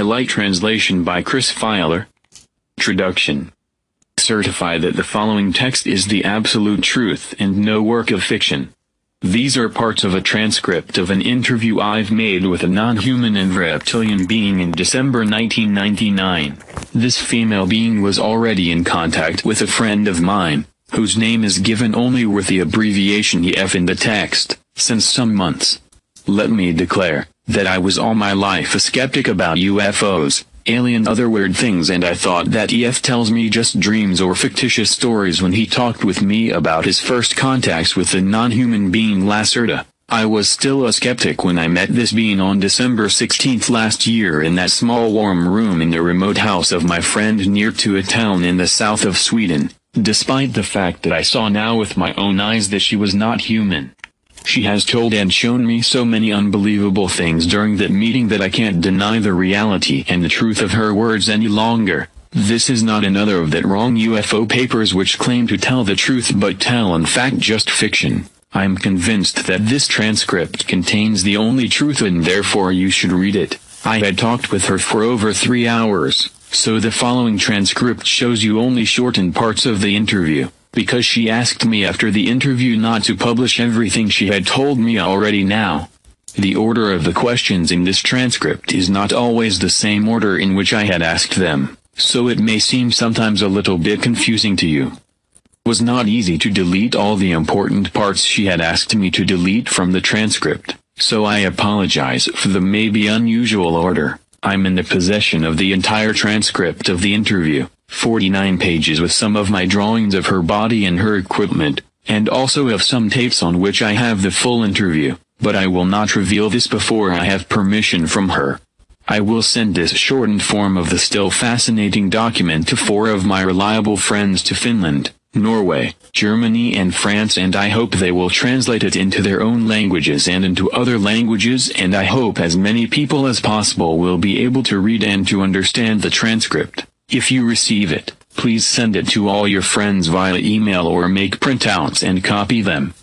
Light Translation by Chris Filer. Introduction. Certify that the following text is the absolute truth and no work of fiction. These are parts of a transcript of an interview I've made with a non-human and reptilian being in December 1999. This female being was already in contact with a friend of mine, whose name is given only with the abbreviation EF in the text, since some months. Let me declare that I was all my life a skeptic about UFOs, alien other weird things and I thought that EF tells me just dreams or fictitious stories when he talked with me about his first contacts with the non-human being Lacerta. I was still a skeptic when I met this being on December 16th last year in that small warm room in the remote house of my friend near to a town in the south of Sweden, despite the fact that I saw now with my own eyes that she was not human. She has told and shown me so many unbelievable things during that meeting that I can't deny the reality and the truth of her words any longer. This is not another of that wrong UFO papers which claim to tell the truth but tell in fact just fiction. I am convinced that this transcript contains the only truth and therefore you should read it. I had talked with her for over three hours, so the following transcript shows you only shortened parts of the interview because she asked me after the interview not to publish everything she had told me already now. The order of the questions in this transcript is not always the same order in which I had asked them, so it may seem sometimes a little bit confusing to you. Was not easy to delete all the important parts she had asked me to delete from the transcript, so I apologize for the maybe unusual order. I'm in the possession of the entire transcript of the interview. 49 pages with some of my drawings of her body and her equipment, and also of some tapes on which I have the full interview, but I will not reveal this before I have permission from her. I will send this shortened form of the still fascinating document to four of my reliable friends to Finland, Norway, Germany and France and I hope they will translate it into their own languages and into other languages and I hope as many people as possible will be able to read and to understand the transcript. If you receive it, please send it to all your friends via email or make printouts and copy them.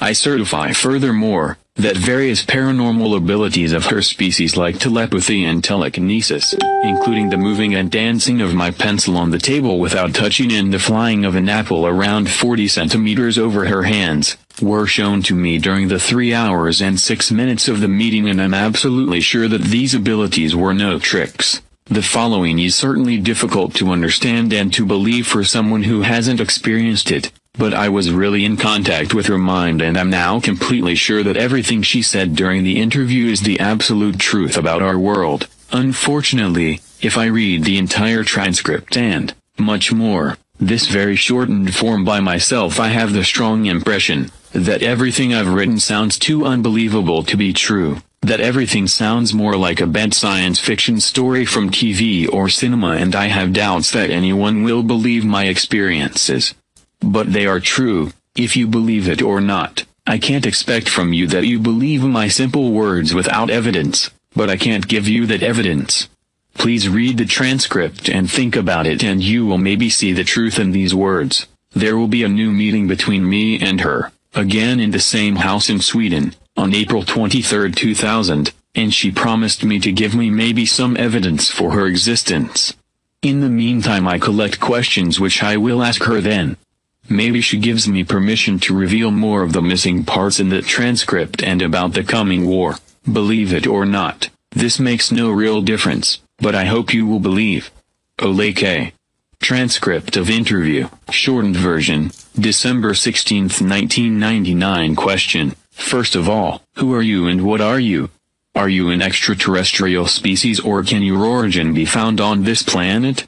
I certify furthermore, that various paranormal abilities of her species like telepathy and telekinesis, including the moving and dancing of my pencil on the table without touching and the flying of an apple around 40 centimeters over her hands, were shown to me during the three hours and six minutes of the meeting and I'm absolutely sure that these abilities were no tricks. The following is certainly difficult to understand and to believe for someone who hasn't experienced it, but I was really in contact with her mind and I'm now completely sure that everything she said during the interview is the absolute truth about our world. Unfortunately, if I read the entire transcript and, much more, this very shortened form by myself I have the strong impression, that everything I've written sounds too unbelievable to be true that everything sounds more like a bad science fiction story from TV or cinema and I have doubts that anyone will believe my experiences. But they are true, if you believe it or not. I can't expect from you that you believe my simple words without evidence, but I can't give you that evidence. Please read the transcript and think about it and you will maybe see the truth in these words. There will be a new meeting between me and her, again in the same house in Sweden on April 23, 2000, and she promised me to give me maybe some evidence for her existence. In the meantime I collect questions which I will ask her then. Maybe she gives me permission to reveal more of the missing parts in the transcript and about the coming war. Believe it or not, this makes no real difference, but I hope you will believe. Ole K. Transcript of interview, shortened version, December 16, 1999 question. First of all, who are you and what are you? Are you an extraterrestrial species or can your origin be found on this planet?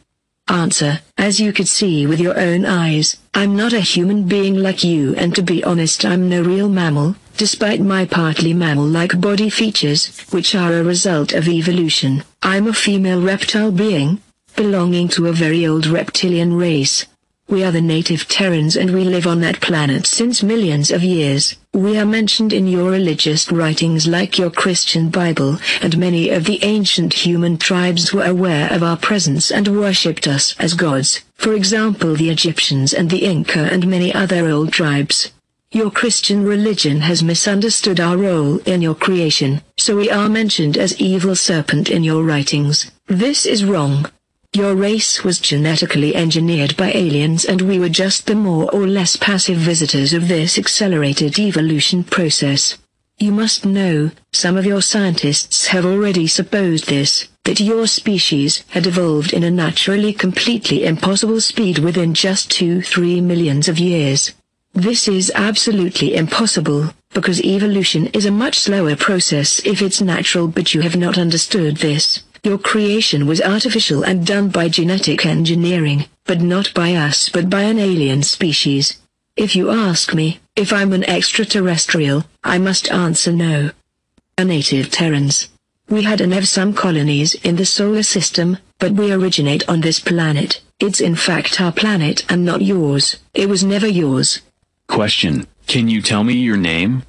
Answer, as you could see with your own eyes, I'm not a human being like you and to be honest I'm no real mammal, despite my partly mammal-like body features, which are a result of evolution. I'm a female reptile being, belonging to a very old reptilian race. We are the native Terrans and we live on that planet since millions of years. We are mentioned in your religious writings like your Christian Bible, and many of the ancient human tribes were aware of our presence and worshipped us as gods, for example the Egyptians and the Inca and many other old tribes. Your Christian religion has misunderstood our role in your creation, so we are mentioned as evil serpent in your writings. This is wrong. Your race was genetically engineered by aliens and we were just the more or less passive visitors of this accelerated evolution process. You must know, some of your scientists have already supposed this, that your species had evolved in a naturally completely impossible speed within just 2-3 millions of years. This is absolutely impossible, because evolution is a much slower process if it's natural but you have not understood this. Your creation was artificial and done by genetic engineering, but not by us but by an alien species. If you ask me, if I'm an extraterrestrial, I must answer no. A native Terrans. We had and have some colonies in the solar system, but we originate on this planet. It's in fact our planet and not yours. It was never yours. Question. Can you tell me your name?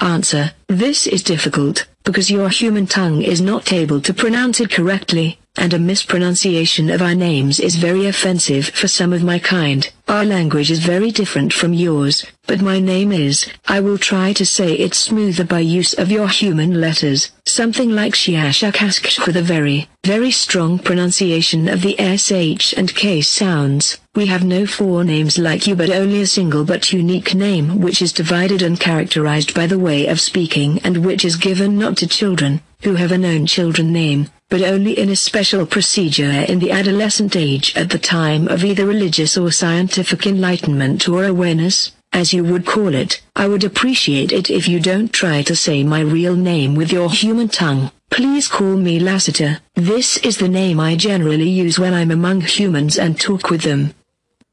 Answer. This is difficult, because your human tongue is not able to pronounce it correctly, and a mispronunciation of our names is very offensive for some of my kind. Our language is very different from yours, but my name is, I will try to say it smoother by use of your human letters, something like Shiashakask with a very, very strong pronunciation of the SH and K sounds. We have no four names like you but only a single but unique name which is divided and characterized by the way of speaking and which is given not to children, who have a known children name, but only in a special procedure in the adolescent age at the time of either religious or scientific enlightenment or awareness, as you would call it. I would appreciate it if you don't try to say my real name with your human tongue. Please call me Lacerta. This is the name I generally use when I'm among humans and talk with them.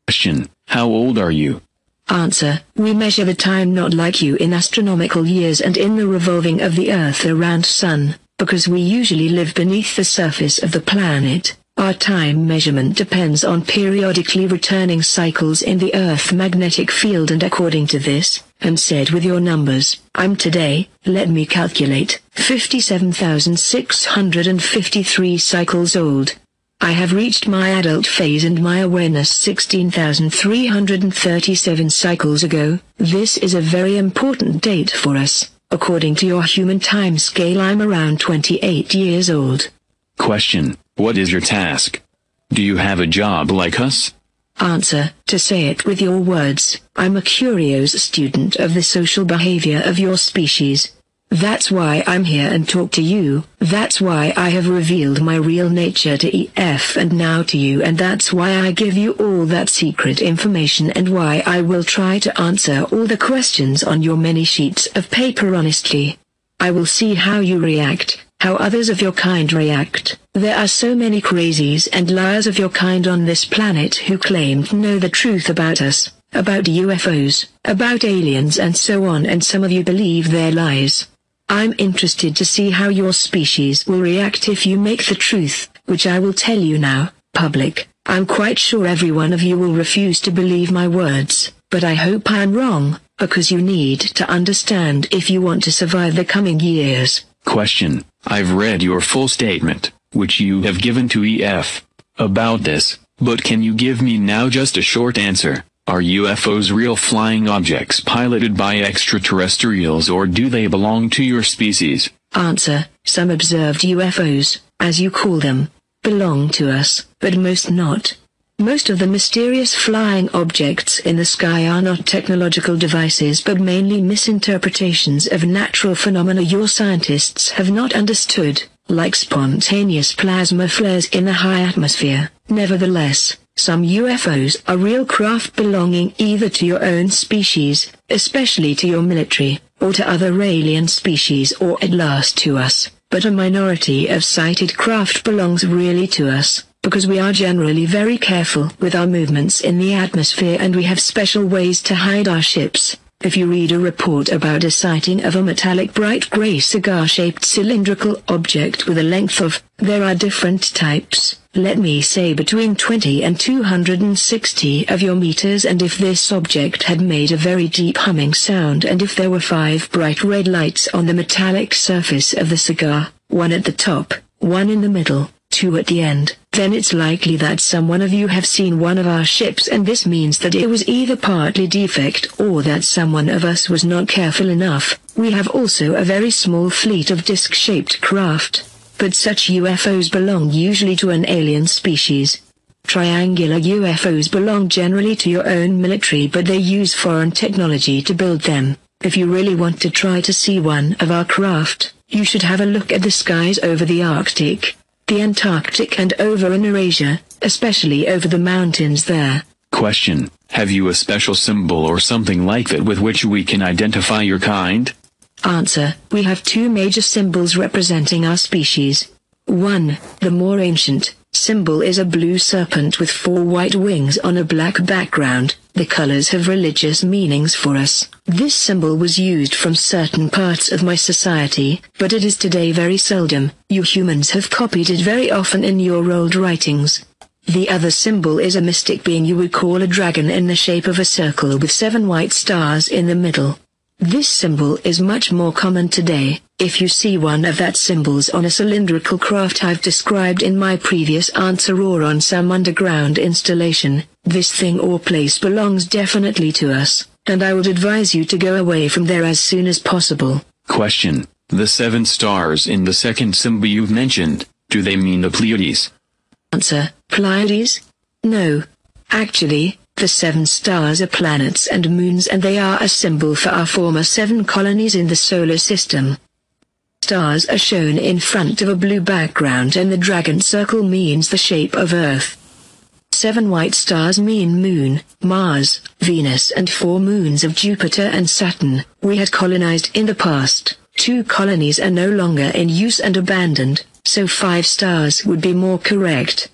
Question. How old are you? Answer. We measure the time not like you in astronomical years and in the revolving of the Earth around Sun, because we usually live beneath the surface of the planet. Our time measurement depends on periodically returning cycles in the Earth magnetic field and according to this, and said with your numbers, I'm today, let me calculate, 57,653 cycles old. I have reached my adult phase and my awareness 16,337 cycles ago. This is a very important date for us. According to your human time scale I'm around 28 years old. Question. What is your task? Do you have a job like us? Answer. To say it with your words, I'm a curious student of the social behavior of your species. That's why I'm here and talk to you, that's why I have revealed my real nature to EF and now to you and that's why I give you all that secret information and why I will try to answer all the questions on your many sheets of paper honestly. I will see how you react, how others of your kind react. There are so many crazies and liars of your kind on this planet who claim to know the truth about us, about UFOs, about aliens and so on and some of you believe their lies. I'm interested to see how your species will react if you make the truth, which I will tell you now, public. I'm quite sure every one of you will refuse to believe my words, but I hope I'm wrong, because you need to understand if you want to survive the coming years. Question. I've read your full statement, which you have given to EF, about this, but can you give me now just a short answer? Are UFOs real flying objects piloted by extraterrestrials or do they belong to your species? Answer. Some observed UFOs, as you call them, belong to us, but most not. Most of the mysterious flying objects in the sky are not technological devices but mainly misinterpretations of natural phenomena your scientists have not understood, like spontaneous plasma flares in the high atmosphere. Nevertheless, some UFOs are real craft belonging either to your own species, especially to your military, or to other alien species or at last to us, but a minority of sighted craft belongs really to us, because we are generally very careful with our movements in the atmosphere and we have special ways to hide our ships. If you read a report about a sighting of a metallic bright gray cigar-shaped cylindrical object with a length of, there are different types, let me say between 20 and 260 of your meters and if this object had made a very deep humming sound and if there were five bright red lights on the metallic surface of the cigar, one at the top, one in the middle, two at the end, then it's likely that someone of you have seen one of our ships and this means that it was either partly defect or that someone of us was not careful enough. We have also a very small fleet of disc-shaped craft, but such UFOs belong usually to an alien species. Triangular UFOs belong generally to your own military but they use foreign technology to build them. If you really want to try to see one of our craft, you should have a look at the skies over the Arctic, the Antarctic and over in Eurasia, especially over the mountains there. Question. Have you a special symbol or something like that with which we can identify your kind? Answer. We have two major symbols representing our species. 1. The more ancient symbol is a blue serpent with four white wings on a black background. The colors have religious meanings for us. This symbol was used from certain parts of my society, but it is today very seldom. You humans have copied it very often in your old writings. The other symbol is a mystic being you would call a dragon in the shape of a circle with seven white stars in the middle. This symbol is much more common today. If you see one of that symbols on a cylindrical craft I've described in my previous answer or on some underground installation, this thing or place belongs definitely to us, and I would advise you to go away from there as soon as possible. Question. The seven stars in the second symbol you've mentioned, do they mean the Pleiades? Answer. Pleiades? No. Actually, the seven stars are planets and moons and they are a symbol for our former seven colonies in the solar system. Stars are shown in front of a blue background and the dragon circle means the shape of Earth. Seven white stars mean Moon, Mars, Venus and four moons of Jupiter and Saturn. We had colonized in the past. Two colonies are no longer in use and abandoned, so five stars would be more correct.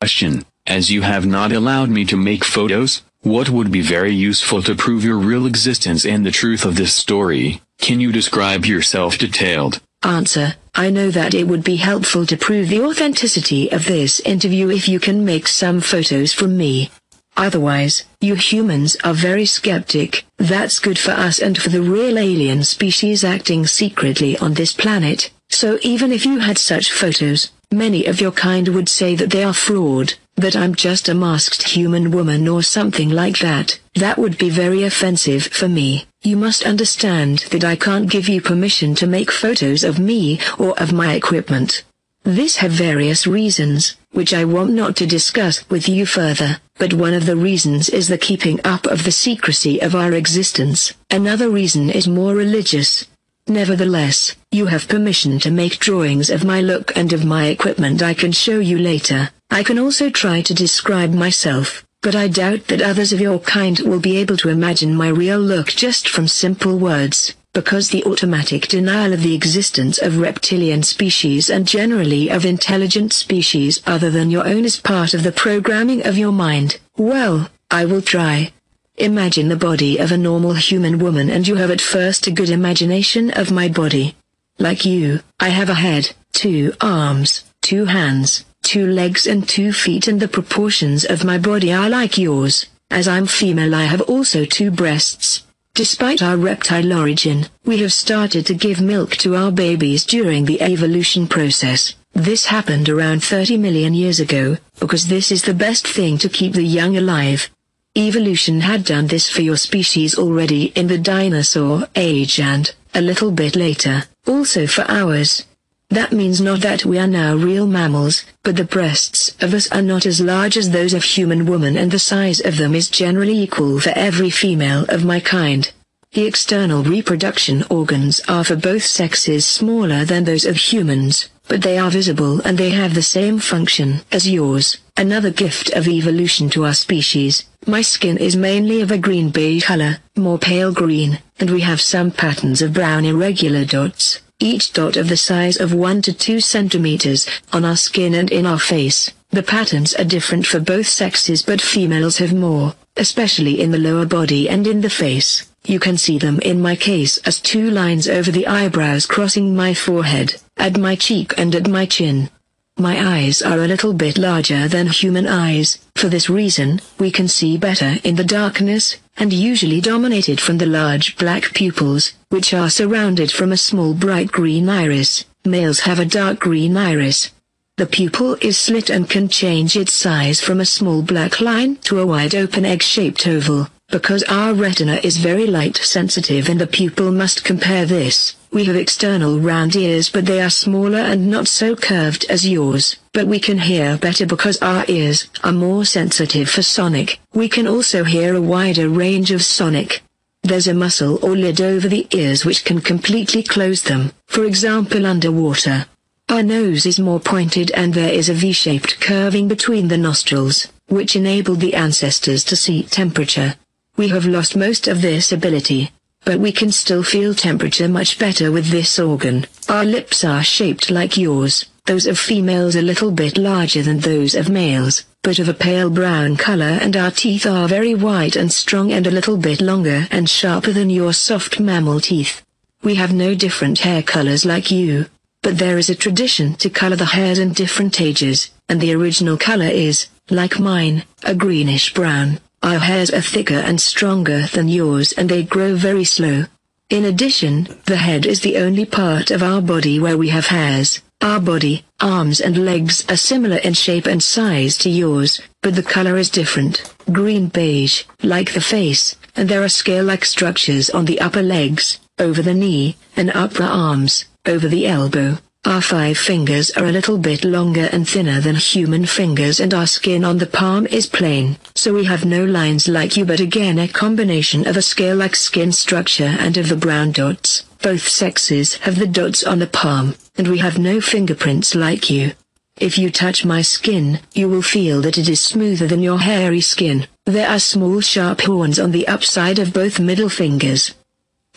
Question. As you have not allowed me to make photos, what would be very useful to prove your real existence and the truth of this story? Can you describe yourself detailed? Answer. I know that it would be helpful to prove the authenticity of this interview if you can make some photos from me. Otherwise, you humans are very skeptic. That's good for us and for the real alien species acting secretly on this planet. So even if you had such photos, many of your kind would say that they are fraud, that I'm just a masked human woman or something like that. That would be very offensive for me. You must understand that I can't give you permission to make photos of me or of my equipment. This have various reasons, which I want not to discuss with you further, but one of the reasons is the keeping up of the secrecy of our existence. Another reason is more religious. Nevertheless, you have permission to make drawings of my look and of my equipment I can show you later. I can also try to describe myself, but I doubt that others of your kind will be able to imagine my real look just from simple words, because the automatic denial of the existence of reptilian species and generally of intelligent species other than your own is part of the programming of your mind. Well, I will try. Imagine the body of a normal human woman and you have at first a good imagination of my body. Like you, I have a head, two arms, two hands, two legs and two feet and the proportions of my body are like yours. As I'm female I have also two breasts. Despite our reptile origin, we have started to give milk to our babies during the evolution process. This happened around 30 million years ago, because this is the best thing to keep the young alive. Evolution had done this for your species already in the dinosaur age and, a little bit later, also for ours. That means not that we are now real mammals, but the breasts of us are not as large as those of human woman and the size of them is generally equal for every female of my kind. The external reproduction organs are for both sexes smaller than those of humans, but they are visible and they have the same function as yours. Another gift of evolution to our species, my skin is mainly of a green-beige color, more pale green, and we have some patterns of brown irregular dots each dot of the size of 1 to 2 centimeters, on our skin and in our face. The patterns are different for both sexes but females have more, especially in the lower body and in the face. You can see them in my case as two lines over the eyebrows crossing my forehead, at my cheek and at my chin. My eyes are a little bit larger than human eyes. For this reason, we can see better in the darkness, and usually dominated from the large black pupils, which are surrounded from a small bright green iris. Males have a dark green iris. The pupil is slit and can change its size from a small black line to a wide open egg-shaped oval. Because our retina is very light sensitive and the pupil must compare this, we have external round ears but they are smaller and not so curved as yours, but we can hear better because our ears are more sensitive for sonic. We can also hear a wider range of sonic. There's a muscle or lid over the ears which can completely close them, for example underwater. Our nose is more pointed and there is a V-shaped curving between the nostrils, which enabled the ancestors to see temperature. We have lost most of this ability. But we can still feel temperature much better with this organ. Our lips are shaped like yours, those of females a little bit larger than those of males, but of a pale brown color and our teeth are very white and strong and a little bit longer and sharper than your soft mammal teeth. We have no different hair colors like you. But there is a tradition to color the hairs in different ages, and the original color is, like mine, a greenish brown. Our hairs are thicker and stronger than yours and they grow very slow. In addition, the head is the only part of our body where we have hairs. Our body, arms and legs are similar in shape and size to yours, but the color is different, green beige, like the face, and there are scale-like structures on the upper legs, over the knee, and upper arms, over the elbow. Our five fingers are a little bit longer and thinner than human fingers and our skin on the palm is plain, so we have no lines like you but again a combination of a scale-like skin structure and of the brown dots. Both sexes have the dots on the palm, and we have no fingerprints like you. If you touch my skin, you will feel that it is smoother than your hairy skin. There are small sharp horns on the upside of both middle fingers.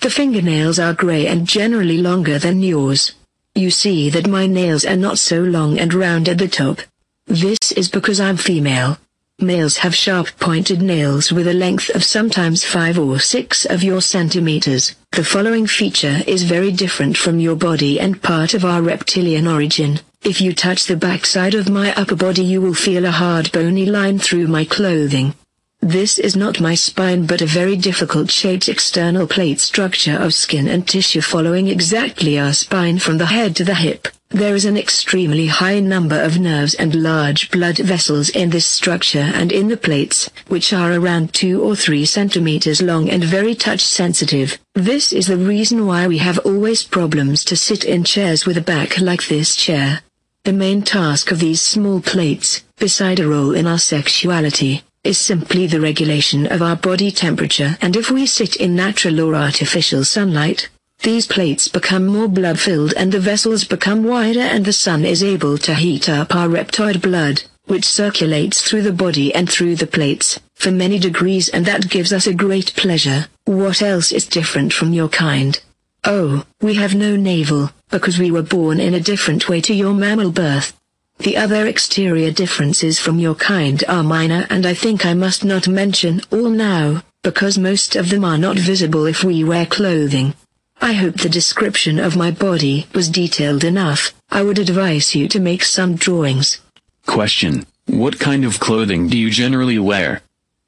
The fingernails are gray and generally longer than yours. You see that my nails are not so long and round at the top. This is because I'm female. Males have sharp pointed nails with a length of sometimes 5 or 6 of your centimeters. The following feature is very different from your body and part of our reptilian origin. If you touch the backside of my upper body you will feel a hard bony line through my clothing. This is not my spine but a very difficult shaped external plate structure of skin and tissue following exactly our spine from the head to the hip. There is an extremely high number of nerves and large blood vessels in this structure and in the plates, which are around 2 or 3 centimeters long and very touch sensitive. This is the reason why we have always problems to sit in chairs with a back like this chair. The main task of these small plates, beside a role in our sexuality, is simply the regulation of our body temperature and if we sit in natural or artificial sunlight, these plates become more blood-filled and the vessels become wider and the sun is able to heat up our reptoid blood, which circulates through the body and through the plates, for many degrees and that gives us a great pleasure. What else is different from your kind? Oh, we have no navel, because we were born in a different way to your mammal birth. The other exterior differences from your kind are minor and I think I must not mention all now, because most of them are not visible if we wear clothing. I hope the description of my body was detailed enough. I would advise you to make some drawings. Question. What kind of clothing do you generally wear?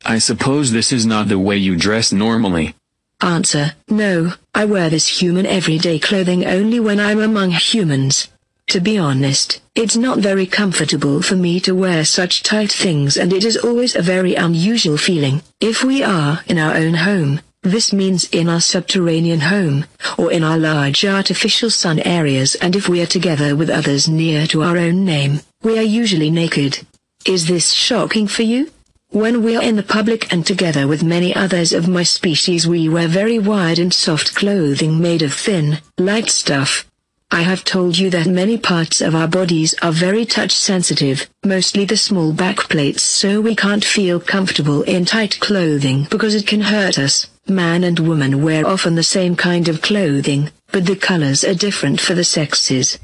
I suppose this is not the way you dress normally. Answer. No, I wear this human everyday clothing only when I'm among humans. To be honest, it's not very comfortable for me to wear such tight things and it is always a very unusual feeling. If we are in our own home, this means in our subterranean home, or in our large artificial sun areas and if we are together with others near to our own name, we are usually naked. Is this shocking for you? When we are in the public and together with many others of my species we wear very wide and soft clothing made of thin, light stuff. I have told you that many parts of our bodies are very touch sensitive, mostly the small back plates so we can't feel comfortable in tight clothing because it can hurt us. Man and woman wear often the same kind of clothing, but the colors are different for the sexes.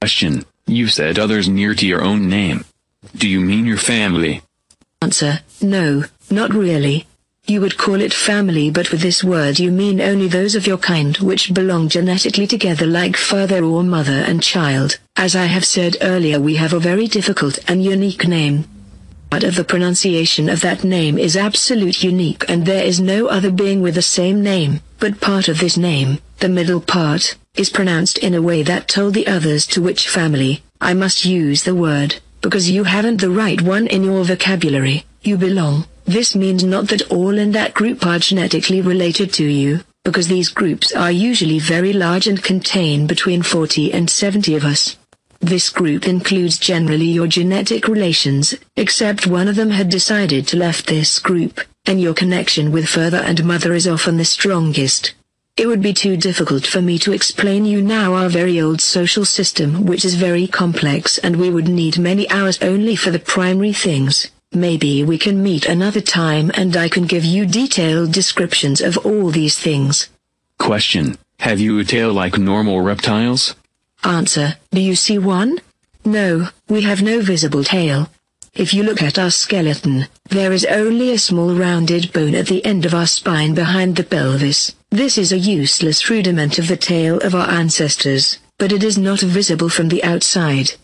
Question. You said others near to your own name. Do you mean your family? Answer, no, not really. You would call it family but with this word you mean only those of your kind which belong genetically together like father or mother and child. As I have said earlier we have a very difficult and unique name. Part of the pronunciation of that name is absolute unique and there is no other being with the same name, but part of this name, the middle part, is pronounced in a way that told the others to which family, I must use the word, because you haven't the right one in your vocabulary, you belong. This means not that all in that group are genetically related to you, because these groups are usually very large and contain between 40 and 70 of us. This group includes generally your genetic relations, except one of them had decided to left this group, and your connection with father and mother is often the strongest. It would be too difficult for me to explain you now our very old social system which is very complex and we would need many hours only for the primary things. Maybe we can meet another time and I can give you detailed descriptions of all these things. Question. Have you a tail like normal reptiles? Answer, do you see one? No, we have no visible tail. If you look at our skeleton, there is only a small rounded bone at the end of our spine behind the pelvis. This is a useless rudiment of the tail of our ancestors, but it is not visible from the outside.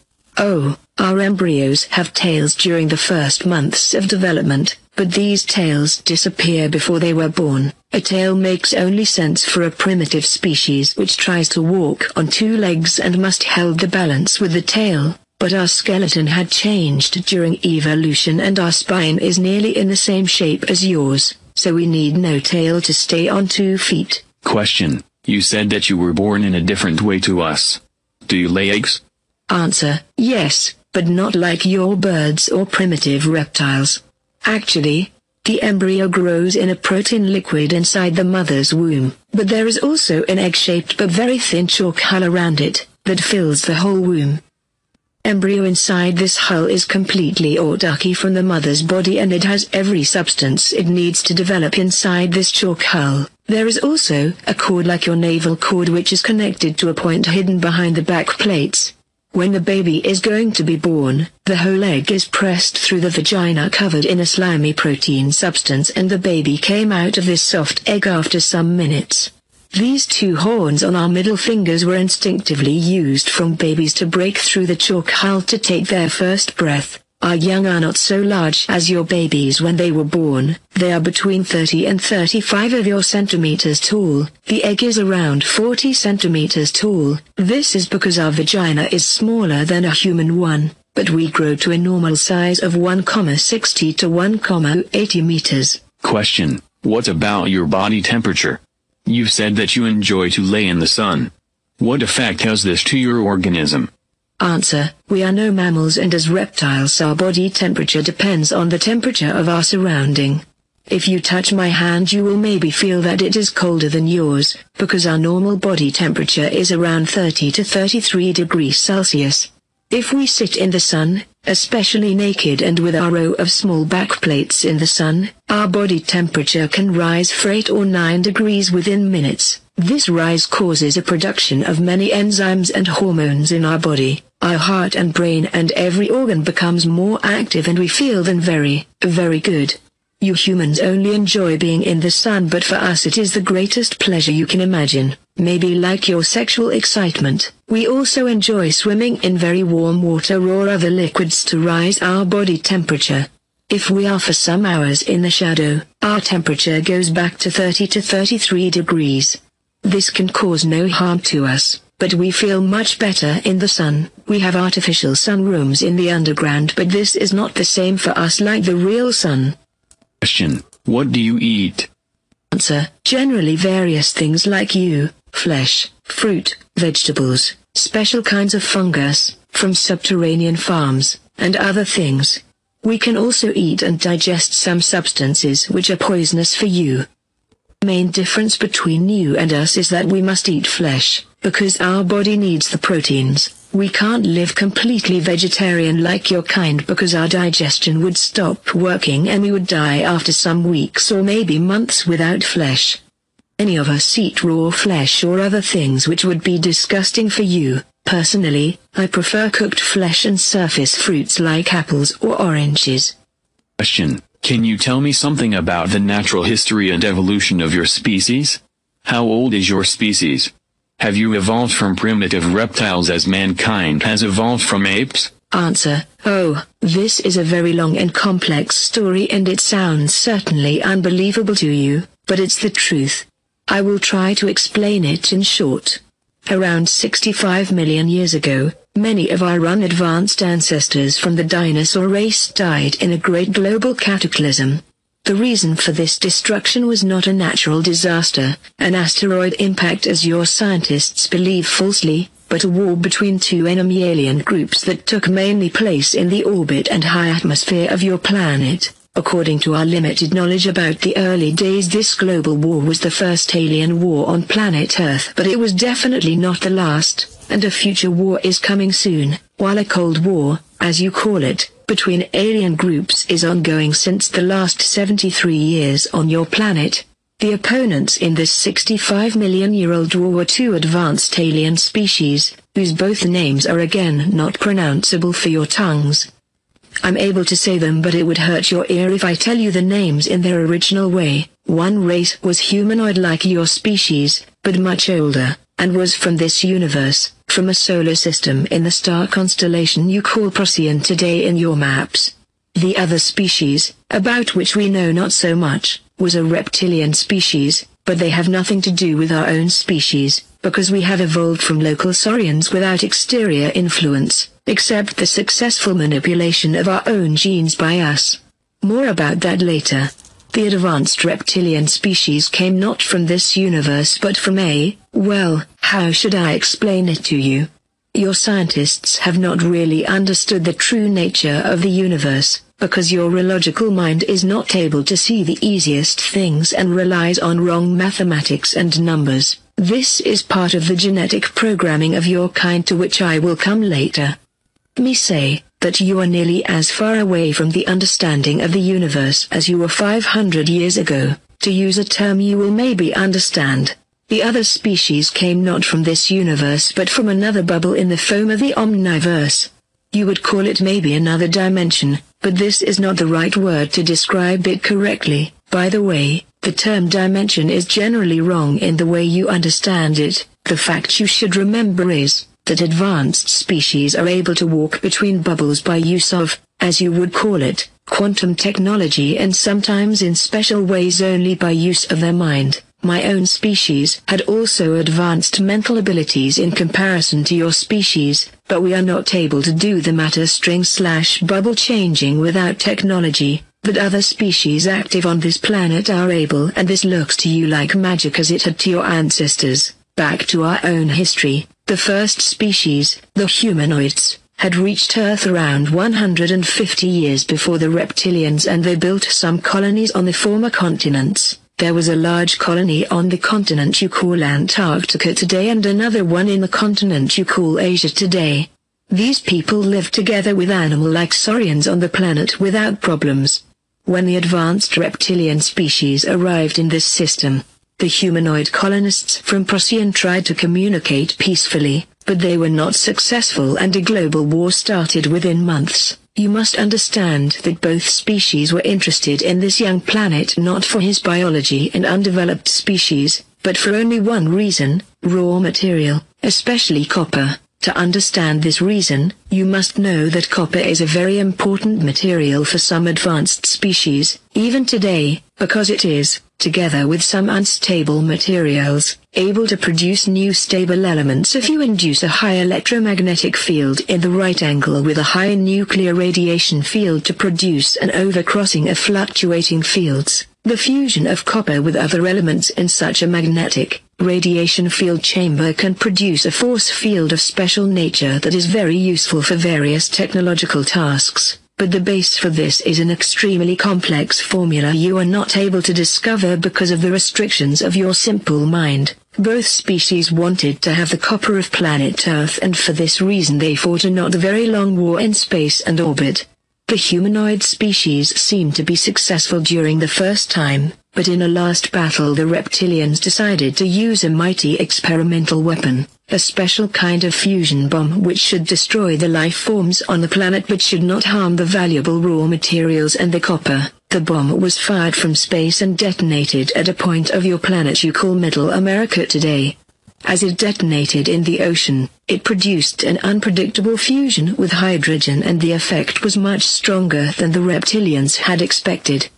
Oh, our embryos have tails during the first months of development, but these tails disappear before they were born. A tail makes only sense for a primitive species which tries to walk on two legs and must hold the balance with the tail, but our skeleton had changed during evolution and our spine is nearly in the same shape as yours, so we need no tail to stay on two feet. Question. You said that you were born in a different way to us. Do you lay eggs? Answer, yes, but not like your birds or primitive reptiles. Actually, the embryo grows in a protein liquid inside the mother's womb, but there is also an egg-shaped but very thin chalk hull around it, that fills the whole womb. Embryo inside this hull is completely autarky from the mother's body and it has every substance it needs to develop inside this chalk hull. There is also a cord like your navel cord which is connected to a point hidden behind the back plates. When the baby is going to be born, the whole egg is pressed through the vagina covered in a slimy protein substance and the baby came out of this soft egg after some minutes. These two horns on our middle fingers were instinctively used from babies to break through the chalk hull to take their first breath. Our young are not so large as your babies when they were born, they are between 30 and 35 of your centimeters tall, the egg is around 40 centimeters tall, this is because our vagina is smaller than a human one, but we grow to a normal size of 1,60 to 1,80 meters. Question. What about your body temperature? You've said that you enjoy to lay in the sun. What effect has this to your organism? Answer, we are no mammals and as reptiles our body temperature depends on the temperature of our surrounding. If you touch my hand you will maybe feel that it is colder than yours, because our normal body temperature is around 30 to 33 degrees Celsius. If we sit in the sun, especially naked and with our row of small back plates in the sun, our body temperature can rise for 8 or 9 degrees within minutes. This rise causes a production of many enzymes and hormones in our body. Our heart and brain and every organ becomes more active and we feel then very, very good. You humans only enjoy being in the sun but for us it is the greatest pleasure you can imagine. Maybe like your sexual excitement, we also enjoy swimming in very warm water or other liquids to rise our body temperature. If we are for some hours in the shadow, our temperature goes back to 30 to 33 degrees. This can cause no harm to us but we feel much better in the sun. We have artificial sun rooms in the underground but this is not the same for us like the real sun. Question. What do you eat? Answer. Generally various things like you, flesh, fruit, vegetables, special kinds of fungus, from subterranean farms, and other things. We can also eat and digest some substances which are poisonous for you. The main difference between you and us is that we must eat flesh, because our body needs the proteins. We can't live completely vegetarian like your kind because our digestion would stop working and we would die after some weeks or maybe months without flesh. Any of us eat raw flesh or other things which would be disgusting for you. Personally, I prefer cooked flesh and surface fruits like apples or oranges. Question. Can you tell me something about the natural history and evolution of your species? How old is your species? Have you evolved from primitive reptiles as mankind has evolved from apes? Answer. Oh, this is a very long and complex story and it sounds certainly unbelievable to you, but it's the truth. I will try to explain it in short. Around 65 million years ago, many of our unadvanced ancestors from the dinosaur race died in a great global cataclysm. The reason for this destruction was not a natural disaster, an asteroid impact as your scientists believe falsely, but a war between two enemy alien groups that took mainly place in the orbit and high atmosphere of your planet. According to our limited knowledge about the early days this global war was the first alien war on planet Earth but it was definitely not the last, and a future war is coming soon, while a Cold War, as you call it, between alien groups is ongoing since the last 73 years on your planet. The opponents in this 65 million year old war were two advanced alien species, whose both names are again not pronounceable for your tongues. I'm able to say them but it would hurt your ear if I tell you the names in their original way. One race was humanoid like your species, but much older, and was from this universe, from a solar system in the star constellation you call Procyon today in your maps. The other species, about which we know not so much, was a reptilian species, but they have nothing to do with our own species, because we have evolved from local saurians without exterior influence except the successful manipulation of our own genes by us. More about that later. The advanced reptilian species came not from this universe but from a, well, how should I explain it to you? Your scientists have not really understood the true nature of the universe, because your illogical mind is not able to see the easiest things and relies on wrong mathematics and numbers. This is part of the genetic programming of your kind to which I will come later me say that you are nearly as far away from the understanding of the universe as you were 500 years ago, to use a term you will maybe understand. The other species came not from this universe but from another bubble in the foam of the omniverse. You would call it maybe another dimension, but this is not the right word to describe it correctly. By the way, the term dimension is generally wrong in the way you understand it. The fact you should remember is, that advanced species are able to walk between bubbles by use of, as you would call it, quantum technology and sometimes in special ways only by use of their mind. My own species had also advanced mental abilities in comparison to your species, but we are not able to do the matter string slash bubble changing without technology that other species active on this planet are able and this looks to you like magic as it had to your ancestors. Back to our own history, the first species, the humanoids, had reached Earth around 150 years before the reptilians and they built some colonies on the former continents. There was a large colony on the continent you call Antarctica today and another one in the continent you call Asia today. These people lived together with animal-like saurians on the planet without problems. When the advanced reptilian species arrived in this system, the humanoid colonists from Procyon tried to communicate peacefully, but they were not successful and a global war started within months. You must understand that both species were interested in this young planet not for his biology and undeveloped species, but for only one reason, raw material, especially copper. To understand this reason, you must know that copper is a very important material for some advanced species, even today, because it is, together with some unstable materials, able to produce new stable elements if you induce a high electromagnetic field in the right angle with a high nuclear radiation field to produce an overcrossing of fluctuating fields. The fusion of copper with other elements in such a magnetic radiation field chamber can produce a force field of special nature that is very useful for various technological tasks but the base for this is an extremely complex formula you are not able to discover because of the restrictions of your simple mind. Both species wanted to have the copper of planet Earth and for this reason they fought a not very long war in space and orbit. The humanoid species seemed to be successful during the first time, but in a last battle the reptilians decided to use a mighty experimental weapon, a special kind of fusion bomb which should destroy the life forms on the planet but should not harm the valuable raw materials and the copper. The bomb was fired from space and detonated at a point of your planet you call Middle America today. As it detonated in the ocean, it produced an unpredictable fusion with hydrogen and the effect was much stronger than the reptilians had expected.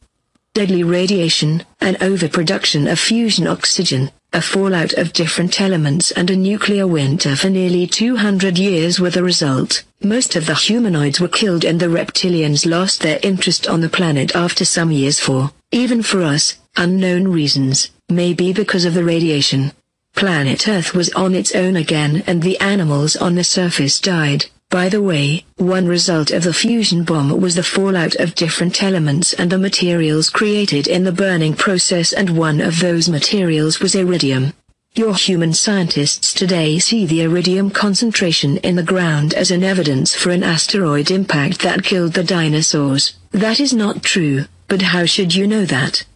Deadly radiation, an overproduction of fusion oxygen, a fallout of different elements and a nuclear winter for nearly 200 years were the result. Most of the humanoids were killed and the reptilians lost their interest on the planet after some years for, even for us, unknown reasons, maybe because of the radiation. Planet Earth was on its own again and the animals on the surface died. By the way, one result of the fusion bomb was the fallout of different elements and the materials created in the burning process and one of those materials was iridium. Your human scientists today see the iridium concentration in the ground as an evidence for an asteroid impact that killed the dinosaurs. That is not true, but how should you know that?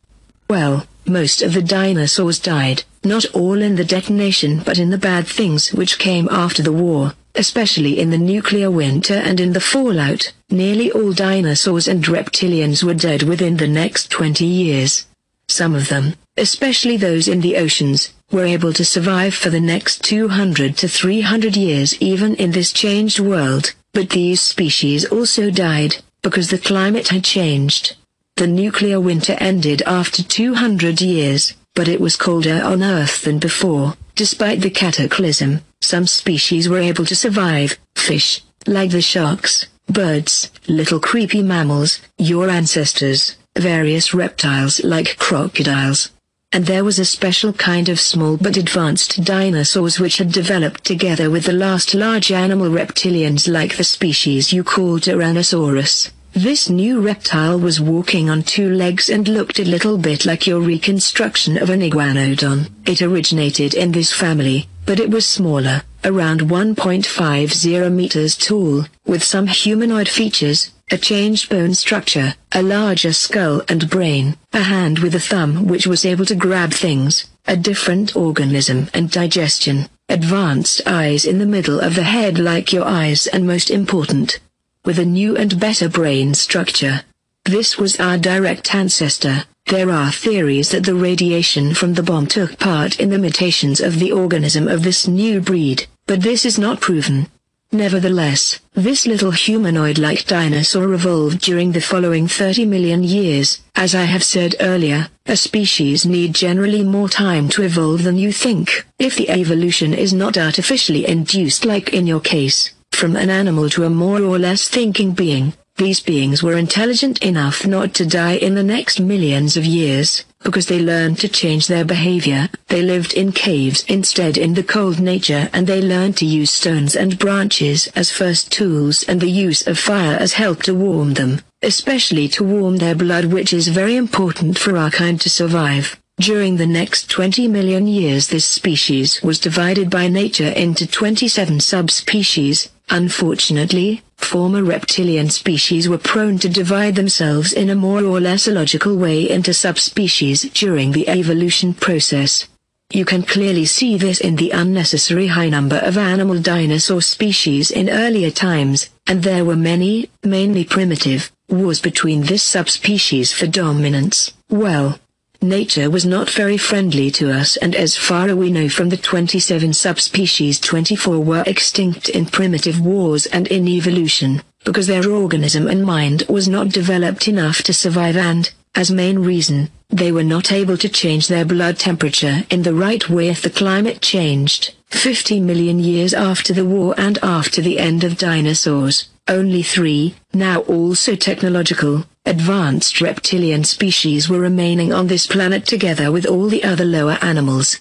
Well, most of the dinosaurs died, not all in the detonation but in the bad things which came after the war especially in the nuclear winter and in the fallout, nearly all dinosaurs and reptilians were dead within the next 20 years. Some of them, especially those in the oceans, were able to survive for the next 200 to 300 years even in this changed world, but these species also died, because the climate had changed. The nuclear winter ended after 200 years, but it was colder on Earth than before, despite the cataclysm. Some species were able to survive, fish, like the sharks, birds, little creepy mammals, your ancestors, various reptiles like crocodiles. And there was a special kind of small but advanced dinosaurs which had developed together with the last large animal reptilians like the species you call Tyrannosaurus. This new reptile was walking on two legs and looked a little bit like your reconstruction of an iguanodon. It originated in this family, but it was smaller, around 1.50 meters tall, with some humanoid features, a changed bone structure, a larger skull and brain, a hand with a thumb which was able to grab things, a different organism and digestion, advanced eyes in the middle of the head like your eyes and most important, with a new and better brain structure. This was our direct ancestor. There are theories that the radiation from the bomb took part in the mutations of the organism of this new breed, but this is not proven. Nevertheless, this little humanoid-like dinosaur evolved during the following 30 million years. As I have said earlier, a species need generally more time to evolve than you think. If the evolution is not artificially induced like in your case, from an animal to a more or less thinking being, these beings were intelligent enough not to die in the next millions of years, because they learned to change their behavior. They lived in caves instead in the cold nature and they learned to use stones and branches as first tools and the use of fire as help to warm them, especially to warm their blood which is very important for our kind to survive. During the next 20 million years this species was divided by nature into 27 subspecies, Unfortunately, former reptilian species were prone to divide themselves in a more or less illogical way into subspecies during the evolution process. You can clearly see this in the unnecessary high number of animal dinosaur species in earlier times, and there were many, mainly primitive, wars between this subspecies for dominance. Well, Nature was not very friendly to us and as far as we know from the 27 subspecies 24 were extinct in primitive wars and in evolution, because their organism and mind was not developed enough to survive and, as main reason, they were not able to change their blood temperature in the right way if the climate changed. 50 million years after the war and after the end of dinosaurs, only three, now also technological, advanced reptilian species were remaining on this planet together with all the other lower animals.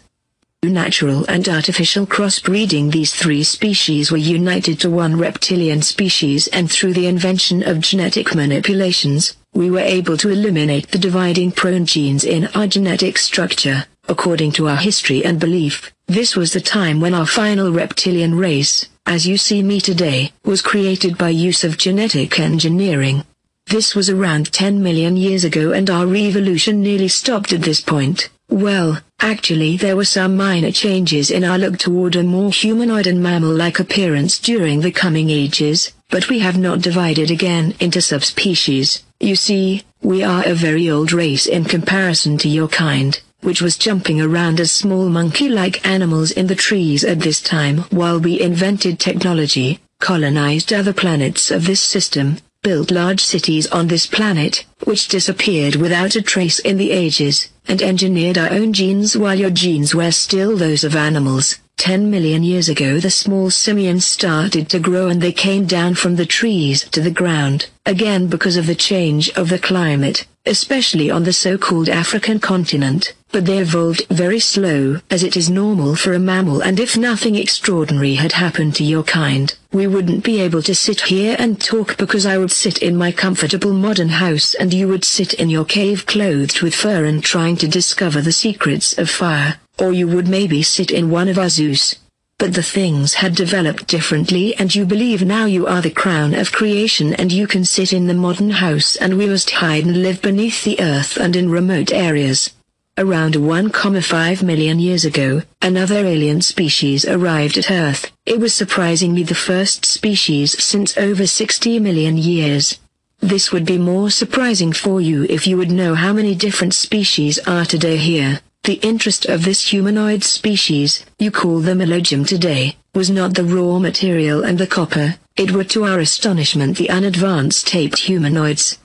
Through natural and artificial crossbreeding these three species were united to one reptilian species and through the invention of genetic manipulations, we were able to eliminate the dividing prone genes in our genetic structure. According to our history and belief, this was the time when our final reptilian race, as you see me today, was created by use of genetic engineering. This was around 10 million years ago and our evolution nearly stopped at this point. Well, actually there were some minor changes in our look toward a more humanoid and mammal-like appearance during the coming ages, but we have not divided again into subspecies. You see, we are a very old race in comparison to your kind, which was jumping around as small monkey-like animals in the trees at this time while we invented technology, colonized other planets of this system, built large cities on this planet, which disappeared without a trace in the ages, and engineered our own genes while your genes were still those of animals. 10 million years ago the small simians started to grow and they came down from the trees to the ground, again because of the change of the climate, especially on the so-called African continent, but they evolved very slow as it is normal for a mammal and if nothing extraordinary had happened to your kind, we wouldn't be able to sit here and talk because I would sit in my comfortable modern house and you would sit in your cave clothed with fur and trying to discover the secrets of fire. Or you would maybe sit in one of our zoos. But the things had developed differently and you believe now you are the crown of creation and you can sit in the modern house and we must hide and live beneath the earth and in remote areas. Around 1,5 million years ago, another alien species arrived at Earth. It was surprisingly the first species since over 60 million years. This would be more surprising for you if you would know how many different species are today here. The interest of this humanoid species, you call them Elohim today, was not the raw material and the copper, it were to our astonishment the unadvanced taped humanoids.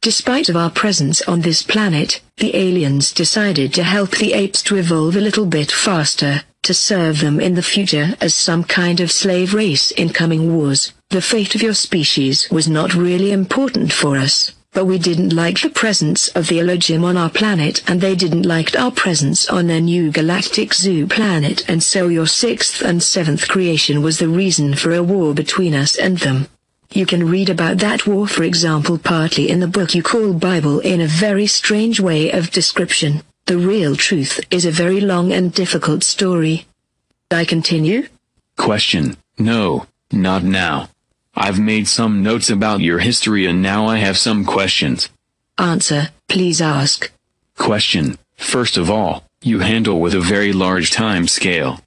Despite of our presence on this planet, the aliens decided to help the apes to evolve a little bit faster, to serve them in the future as some kind of slave race in coming wars. The fate of your species was not really important for us but we didn't like the presence of the Elohim on our planet and they didn't like our presence on their new galactic zoo planet and so your sixth and seventh creation was the reason for a war between us and them. You can read about that war for example partly in the book you call Bible in a very strange way of description. The real truth is a very long and difficult story. I continue? Question. No, not now. I've made some notes about your history and now I have some questions. Answer, please ask. Question. First of all, you handle with a very large time scale.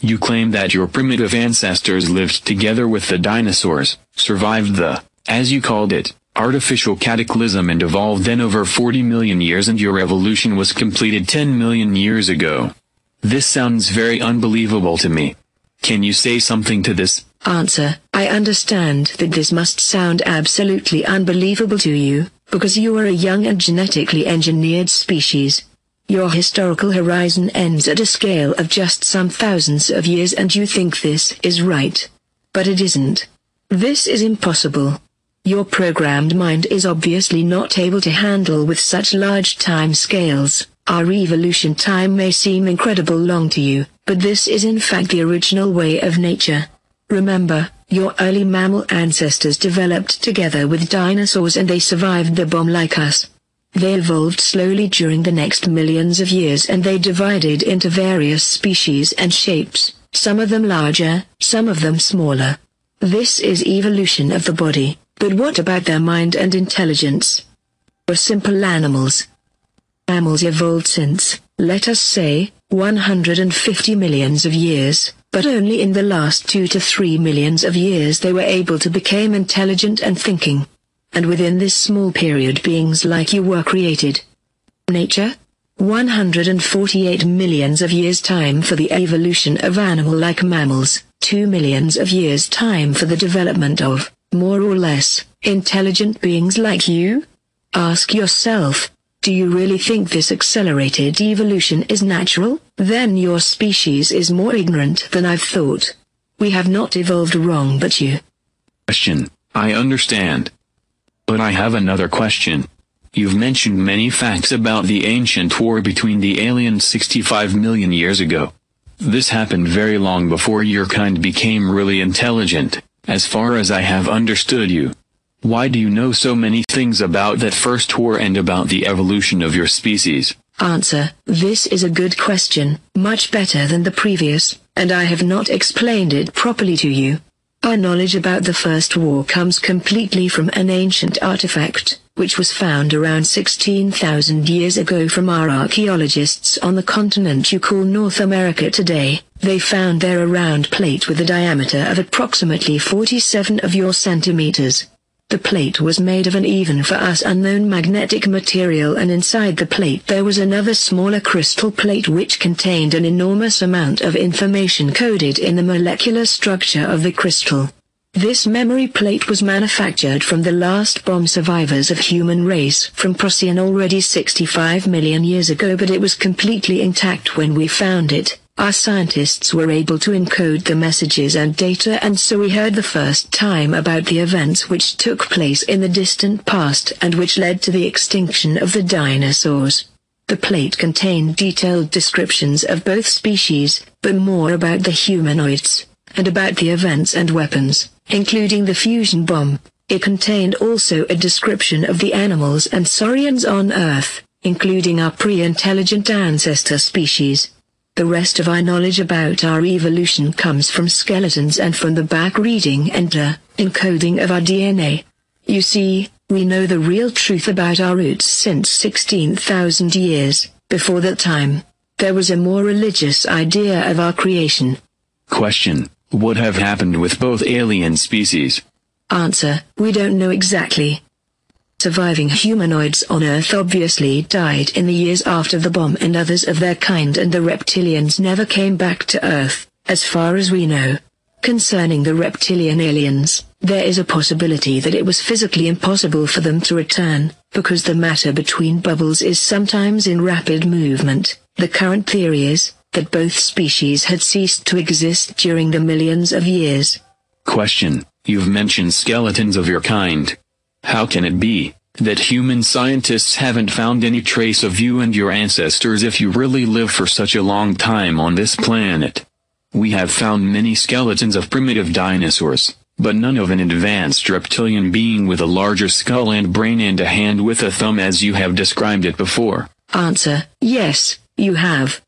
You claim that your primitive ancestors lived together with the dinosaurs, survived the, as you called it, artificial cataclysm and evolved then over 40 million years and your evolution was completed 10 million years ago. This sounds very unbelievable to me. Can you say something to this? Answer, I understand that this must sound absolutely unbelievable to you, because you are a young and genetically engineered species. Your historical horizon ends at a scale of just some thousands of years and you think this is right. But it isn't. This is impossible. Your programmed mind is obviously not able to handle with such large time scales. Our evolution time may seem incredible long to you, but this is in fact the original way of nature. Remember, your early mammal ancestors developed together with dinosaurs and they survived the bomb like us. They evolved slowly during the next millions of years and they divided into various species and shapes, some of them larger, some of them smaller. This is evolution of the body, but what about their mind and intelligence? We're simple animals. Mammals evolved since, let us say, 150 millions of years, but only in the last two to three millions of years they were able to become intelligent and thinking. And within this small period beings like you were created. Nature? 148 millions of years time for the evolution of animal-like mammals, 2 millions of years time for the development of, more or less, intelligent beings like you? Ask yourself, do you really think this accelerated evolution is natural? Then your species is more ignorant than I've thought. We have not evolved wrong but you. Question. I understand. But I have another question. You've mentioned many facts about the ancient war between the aliens 65 million years ago. This happened very long before your kind became really intelligent, as far as I have understood you. Why do you know so many things about that first war and about the evolution of your species? Answer, this is a good question, much better than the previous, and I have not explained it properly to you. Our knowledge about the First War comes completely from an ancient artifact, which was found around 16,000 years ago from our archaeologists on the continent you call North America today. They found there a round plate with a diameter of approximately 47 of your centimeters. The plate was made of an even for us unknown magnetic material and inside the plate there was another smaller crystal plate which contained an enormous amount of information coded in the molecular structure of the crystal. This memory plate was manufactured from the last bomb survivors of human race from Procyon already 65 million years ago but it was completely intact when we found it. Our scientists were able to encode the messages and data and so we heard the first time about the events which took place in the distant past and which led to the extinction of the dinosaurs. The plate contained detailed descriptions of both species, but more about the humanoids, and about the events and weapons, including the fusion bomb. It contained also a description of the animals and saurians on Earth, including our pre-intelligent ancestor species. The rest of our knowledge about our evolution comes from skeletons and from the back reading and uh, encoding of our DNA. You see, we know the real truth about our roots since 16,000 years. Before that time, there was a more religious idea of our creation. Question. What have happened with both alien species? Answer. We don't know exactly. Surviving humanoids on Earth obviously died in the years after the bomb and others of their kind and the reptilians never came back to Earth, as far as we know. Concerning the reptilian aliens, there is a possibility that it was physically impossible for them to return, because the matter between bubbles is sometimes in rapid movement. The current theory is that both species had ceased to exist during the millions of years. Question. You've mentioned skeletons of your kind. How can it be that human scientists haven't found any trace of you and your ancestors if you really live for such a long time on this planet? We have found many skeletons of primitive dinosaurs, but none of an advanced reptilian being with a larger skull and brain and a hand with a thumb as you have described it before. Answer, yes, you have.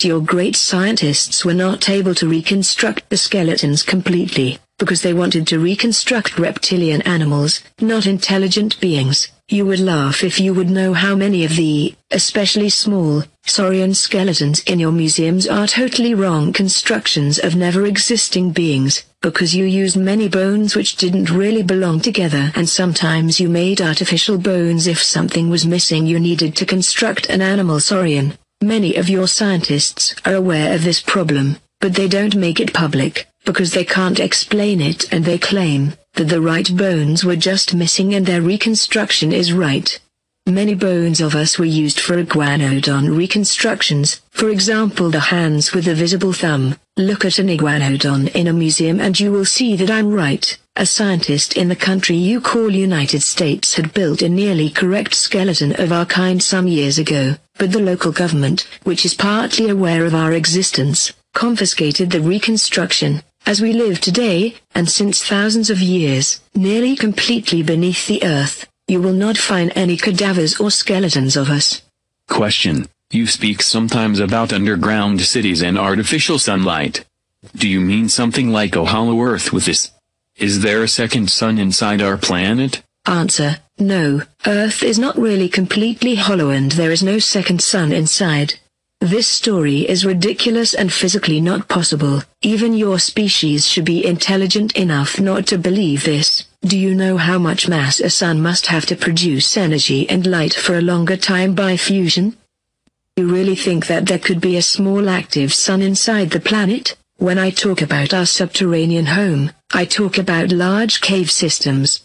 Your great scientists were not able to reconstruct the skeletons completely because they wanted to reconstruct reptilian animals, not intelligent beings. You would laugh if you would know how many of the, especially small, saurian skeletons in your museums are totally wrong constructions of never existing beings, because you used many bones which didn't really belong together and sometimes you made artificial bones if something was missing you needed to construct an animal saurian. Many of your scientists are aware of this problem, but they don't make it public because they can't explain it and they claim that the right bones were just missing and their reconstruction is right. Many bones of us were used for iguanodon reconstructions, for example the hands with the visible thumb. Look at an iguanodon in a museum and you will see that I'm right. A scientist in the country you call United States had built a nearly correct skeleton of our kind some years ago, but the local government, which is partly aware of our existence, confiscated the reconstruction, as we live today, and since thousands of years, nearly completely beneath the earth, you will not find any cadavers or skeletons of us. Question. You speak sometimes about underground cities and artificial sunlight. Do you mean something like oh, a hollow earth with this? Is there a second sun inside our planet? Answer. No, Earth is not really completely hollow and there is no second sun inside. This story is ridiculous and physically not possible. Even your species should be intelligent enough not to believe this. Do you know how much mass a sun must have to produce energy and light for a longer time by fusion? You really think that there could be a small active sun inside the planet? When I talk about our subterranean home, I talk about large cave systems,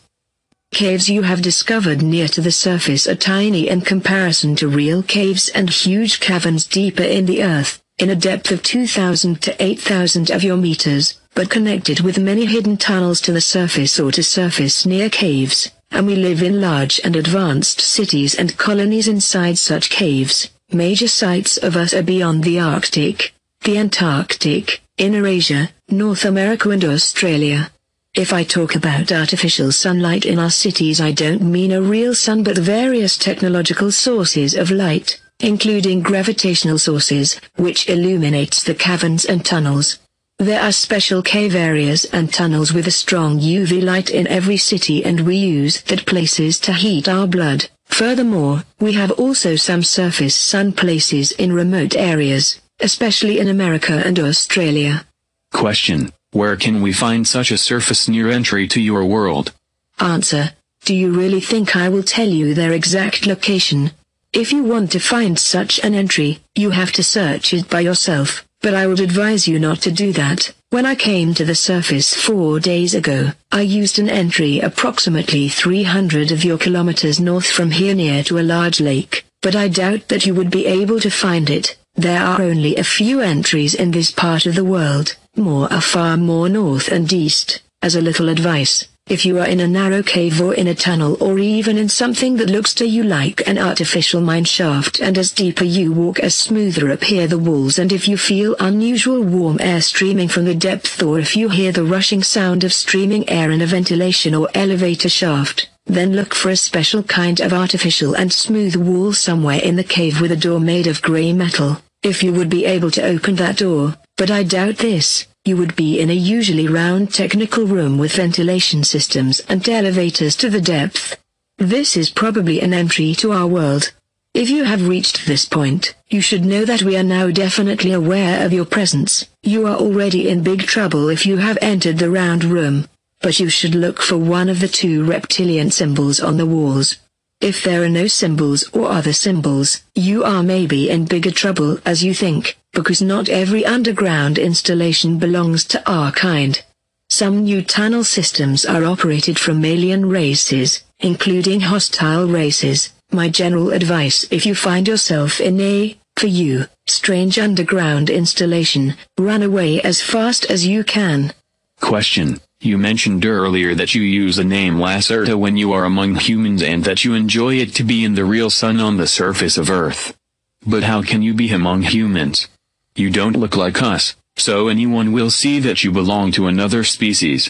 Caves you have discovered near to the surface are tiny in comparison to real caves and huge caverns deeper in the earth, in a depth of 2,000 to 8,000 of your meters, but connected with many hidden tunnels to the surface or to surface near caves, and we live in large and advanced cities and colonies inside such caves. Major sites of us are beyond the Arctic, the Antarctic, Inner Asia, North America and Australia. If I talk about artificial sunlight in our cities I don't mean a real sun but various technological sources of light, including gravitational sources, which illuminates the caverns and tunnels. There are special cave areas and tunnels with a strong UV light in every city and we use that places to heat our blood. Furthermore, we have also some surface sun places in remote areas, especially in America and Australia. Question. Where can we find such a surface near entry to your world? Answer. Do you really think I will tell you their exact location? If you want to find such an entry, you have to search it by yourself. but I would advise you not to do that. When I came to the surface four days ago, I used an entry approximately 300 of your kilometers north from here near to a large lake, but I doubt that you would be able to find it. There are only a few entries in this part of the world, more are far more north and east. As a little advice, if you are in a narrow cave or in a tunnel or even in something that looks to you like an artificial mine shaft and as deeper you walk as smoother appear the walls and if you feel unusual warm air streaming from the depth or if you hear the rushing sound of streaming air in a ventilation or elevator shaft, then look for a special kind of artificial and smooth wall somewhere in the cave with a door made of grey metal, if you would be able to open that door, but I doubt this you would be in a usually round technical room with ventilation systems and elevators to the depth. This is probably an entry to our world. If you have reached this point, you should know that we are now definitely aware of your presence. You are already in big trouble if you have entered the round room. But you should look for one of the two reptilian symbols on the walls. If there are no symbols or other symbols, you are maybe in bigger trouble as you think because not every underground installation belongs to our kind. Some new tunnel systems are operated from alien races, including hostile races. My general advice if you find yourself in a, for you, strange underground installation, run away as fast as you can. Question. You mentioned earlier that you use the name Lacerta when you are among humans and that you enjoy it to be in the real sun on the surface of Earth. But how can you be among humans? You don't look like us, so anyone will see that you belong to another species.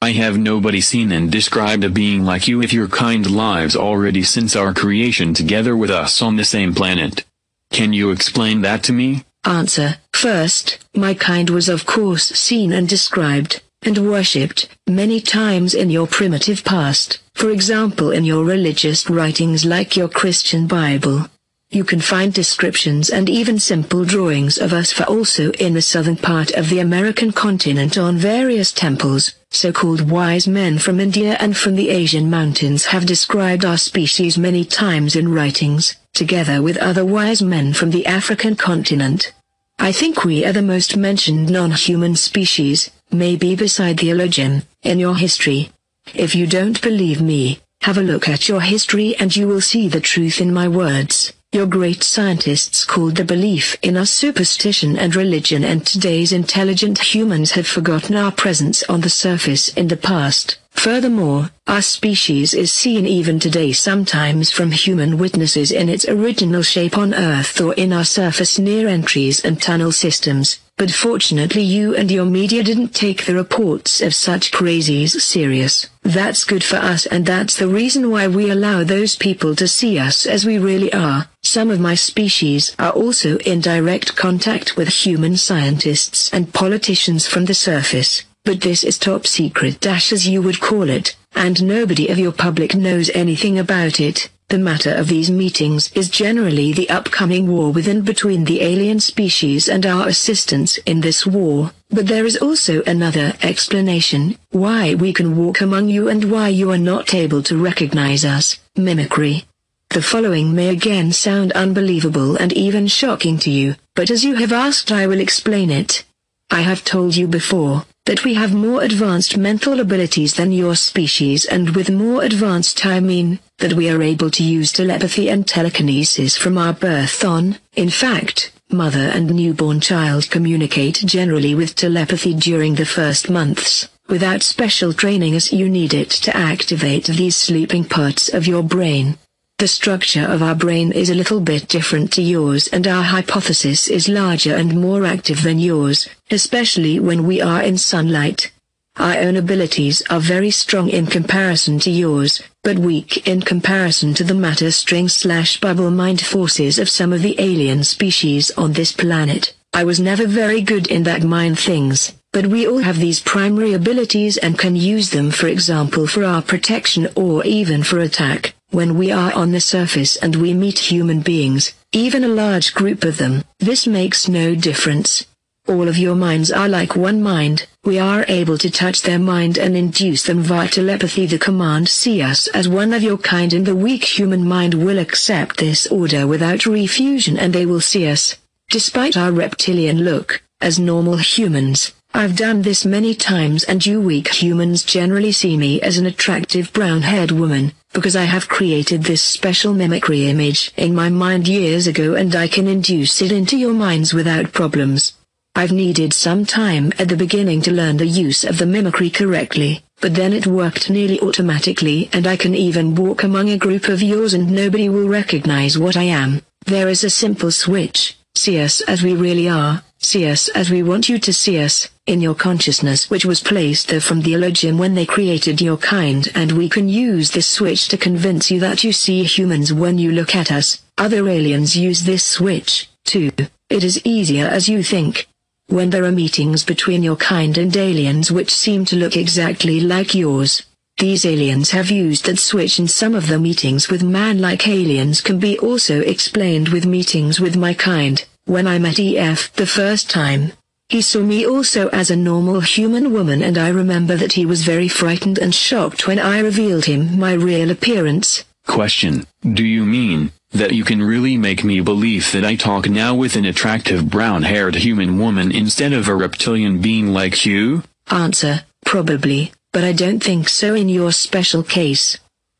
I have nobody seen and described a being like you if your kind lives already since our creation together with us on the same planet. Can you explain that to me? Answer. First, my kind was of course seen and described, and worshipped, many times in your primitive past, for example in your religious writings like your Christian Bible. You can find descriptions and even simple drawings of us for also in the southern part of the American continent on various temples. So-called wise men from India and from the Asian mountains have described our species many times in writings, together with other wise men from the African continent. I think we are the most mentioned non-human species, maybe beside the Elohim, in your history. If you don't believe me, have a look at your history and you will see the truth in my words. Your great scientists called the belief in us superstition and religion and today's intelligent humans have forgotten our presence on the surface in the past. Furthermore, our species is seen even today sometimes from human witnesses in its original shape on Earth or in our surface near entries and tunnel systems. But fortunately you and your media didn't take the reports of such crazies serious. That's good for us and that's the reason why we allow those people to see us as we really are. Some of my species are also in direct contact with human scientists and politicians from the surface, but this is top secret dash as you would call it, and nobody of your public knows anything about it. The matter of these meetings is generally the upcoming war within between the alien species and our assistance in this war, but there is also another explanation, why we can walk among you and why you are not able to recognize us, mimicry. The following may again sound unbelievable and even shocking to you, but as you have asked I will explain it. I have told you before, that we have more advanced mental abilities than your species and with more advanced I mean, that we are able to use telepathy and telekinesis from our birth on, in fact, mother and newborn child communicate generally with telepathy during the first months, without special training as you need it to activate these sleeping parts of your brain. The structure of our brain is a little bit different to yours and our hypophysis is larger and more active than yours, especially when we are in sunlight. Our own abilities are very strong in comparison to yours, but weak in comparison to the matter string slash bubble mind forces of some of the alien species on this planet. I was never very good in that mind things, but we all have these primary abilities and can use them for example for our protection or even for attack. When we are on the surface and we meet human beings, even a large group of them, this makes no difference. All of your minds are like one mind, we are able to touch their mind and induce them via telepathy the command see us as one of your kind and the weak human mind will accept this order without refusion and they will see us. Despite our reptilian look, as normal humans, I've done this many times and you weak humans generally see me as an attractive brown-haired woman, because I have created this special mimicry image in my mind years ago and I can induce it into your minds without problems. I've needed some time at the beginning to learn the use of the mimicry correctly, but then it worked nearly automatically and I can even walk among a group of yours and nobody will recognize what I am. There is a simple switch, see us as we really are, see us as we want you to see us, in your consciousness which was placed there from the Elohim when they created your kind and we can use this switch to convince you that you see humans when you look at us. Other aliens use this switch, too. It is easier as you think. When there are meetings between your kind and aliens which seem to look exactly like yours, these aliens have used that switch and some of the meetings with man-like aliens can be also explained with meetings with my kind. When I met EF the first time, he saw me also as a normal human woman and I remember that he was very frightened and shocked when I revealed him my real appearance. Question. Do you mean that you can really make me believe that I talk now with an attractive brown-haired human woman instead of a reptilian being like you? Answer, probably, but I don't think so in your special case.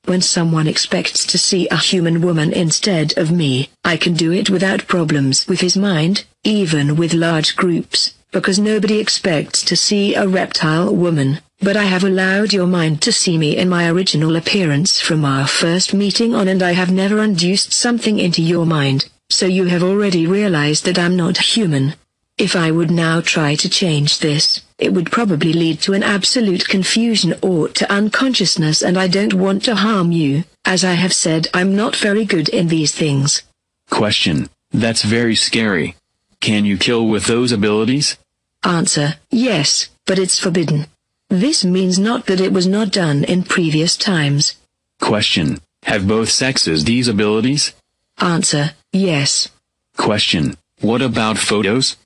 When someone expects to see a human woman instead of me, I can do it without problems with his mind, even with large groups, because nobody expects to see a reptile woman. But I have allowed your mind to see me in my original appearance from our first meeting on and I have never induced something into your mind, so you have already realized that I'm not human. If I would now try to change this, it would probably lead to an absolute confusion or to unconsciousness and I don't want to harm you, as I have said I'm not very good in these things. Question. That's very scary. Can you kill with those abilities? Answer, yes, but it's forbidden. This means not that it was not done in previous times. Question. Have both sexes these abilities? Answer, yes. Question. What about photos?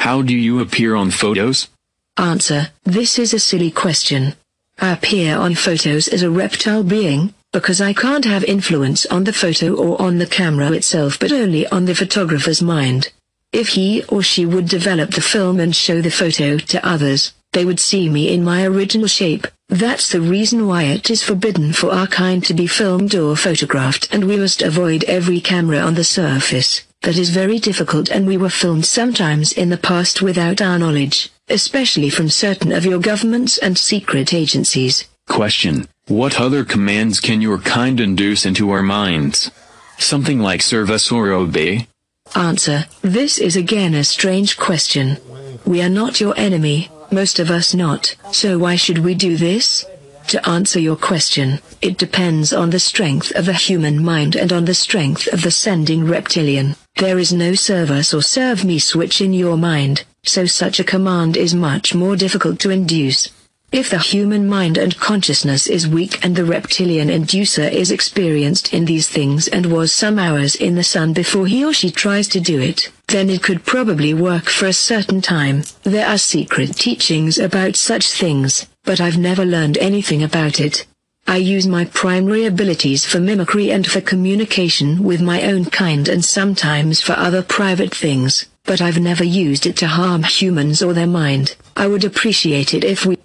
How do you appear on photos? Answer, this is a silly question. I appear on photos as a reptile being, because I can't have influence on the photo or on the camera itself but only on the photographer's mind. If he or she would develop the film and show the photo to others, they would see me in my original shape. That's the reason why it is forbidden for our kind to be filmed or photographed and we must avoid every camera on the surface. That is very difficult and we were filmed sometimes in the past without our knowledge, especially from certain of your governments and secret agencies. Question. What other commands can your kind induce into our minds? Something like serve us or obey? Answer. This is again a strange question. We are not your enemy, most of us not, so why should we do this? To answer your question, it depends on the strength of the human mind and on the strength of the sending reptilian. There is no serve us or serve me switch in your mind, so such a command is much more difficult to induce. If the human mind and consciousness is weak and the reptilian inducer is experienced in these things and was some hours in the sun before he or she tries to do it, then it could probably work for a certain time. There are secret teachings about such things, but I've never learned anything about it. I use my primary abilities for mimicry and for communication with my own kind and sometimes for other private things, but I've never used it to harm humans or their mind. I would appreciate it if we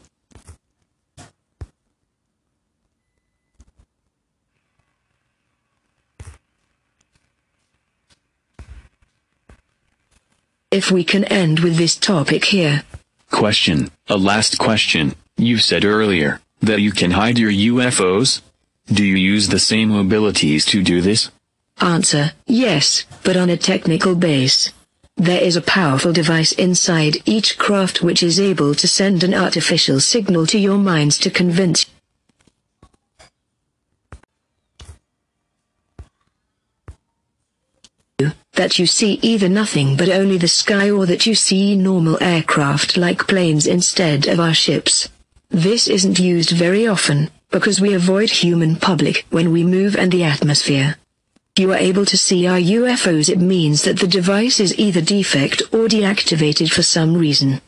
if we can end with this topic here. Question. A last question. You said earlier that you can hide your UFOs? Do you use the same abilities to do this? Answer, yes, but on a technical base. There is a powerful device inside each craft which is able to send an artificial signal to your minds to convince you that you see either nothing but only the sky or that you see normal aircraft like planes instead of our ships. This isn't used very often, because we avoid human public when we move and the atmosphere. You are able to see our UFOs it means that the device is either defect or deactivated for some reason.